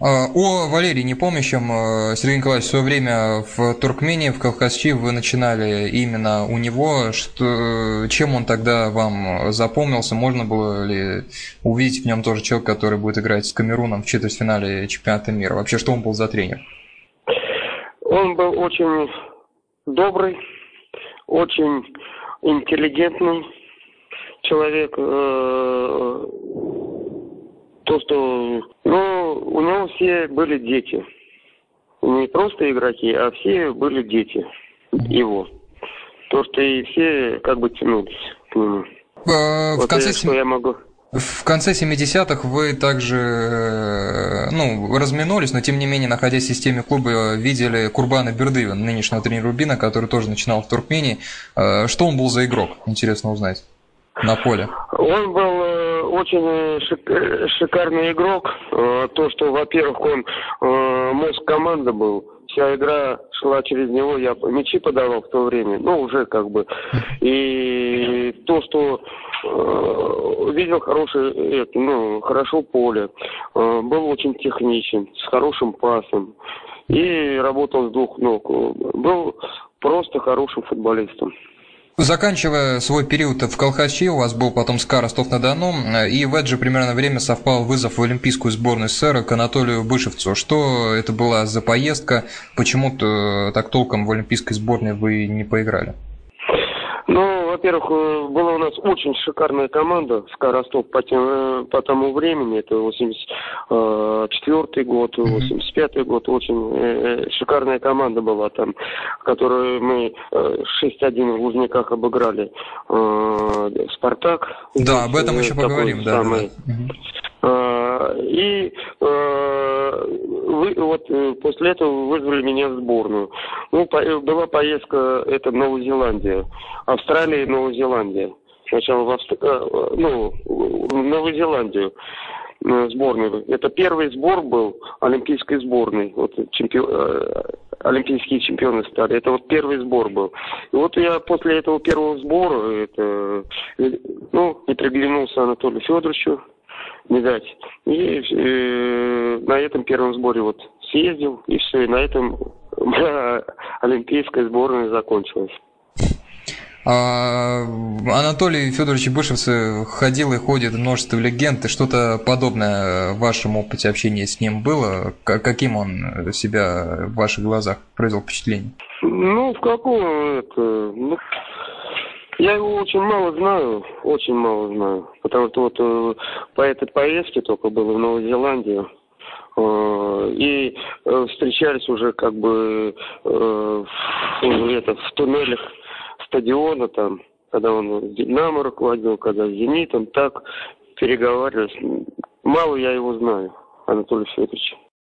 А, о Валерии Непомнящем, э, Сергей Николаевич, в свое время в Туркмении, в Кавказчи вы начинали именно у него. Что, чем он тогда вам запомнился? Можно было ли увидеть в нем тоже человек, который будет играть с Камеруном в четвертьфинале чемпионата мира? Вообще, что он был за тренер? Он был очень добрый, очень интеллигентный человек. То, что, ну, у него все были дети. Не просто игроки, а все были дети его. То, что и все как бы тянулись к нему. А, в вот конце... что я могу... В конце 70-х вы также э, ну, разминулись, но тем не менее, находясь в системе клуба, видели Курбана Бердыева, нынешнего тренера Рубина, который тоже начинал в Туркмении. Э, что он был за игрок? Интересно узнать на поле. Он был э, очень э, э, шикарный игрок. Э, то, что, во-первых, он мозг команды был. Вся игра шла через него, я мячи подавал в то время, ну, уже как бы. И то, что видел хороший, это, ну, хорошо поле, был очень техничен, с хорошим пасом. И работал с двух ног. Был просто хорошим футболистом. Заканчивая свой период в Колхачи, у вас был потом СКА Ростов-на-Дону, и в это же примерно время совпал вызов в Олимпийскую сборную СССР к Анатолию Бышевцу. Что это была за поездка? Почему-то так толком в Олимпийской сборной вы не поиграли? Во-первых, э, была у нас очень шикарная команда СКА Ростов по, тем, э, по тому времени. Это 84 год, 85 год. Очень э, шикарная команда была там, которую мы 6-1 в Лужниках обыграли. Спартак. Да, об этом еще поговорим. Да, самый. да. И вы, вот после этого вызвали меня в сборную. Ну, по, была поездка, это Новая Зеландия. Австралия и Новая Зеландия. Сначала в, Австр... Э, ну, в Новую Зеландию э, сборную. Это первый сбор был олимпийской сборной. Вот чемпион, э, олимпийские чемпионы стали. Это вот первый сбор был. И вот я после этого первого сбора, это, ну, и приглянулся Анатолию Федоровичу, не дать. И э, на этом первом сборе вот съездил, и все, и на этом олимпийская сборная закончилась. А, Анатолий Федорович Бышевцы ходил и ходит множество легенд, и что-то подобное в вашем опыте общения с ним было? Каким он себя в ваших глазах произвел впечатление? Ну, в каком это... Ну, я его очень мало знаю, очень мало знаю. Потому что вот э, по этой поездке только было в Новой Зеландии. Э, и э, встречались уже как бы это, в туннелях стадиона там, когда он Динамо руководил, когда Зенитом, так переговаривались. Мало я его знаю, Анатолий Федорович.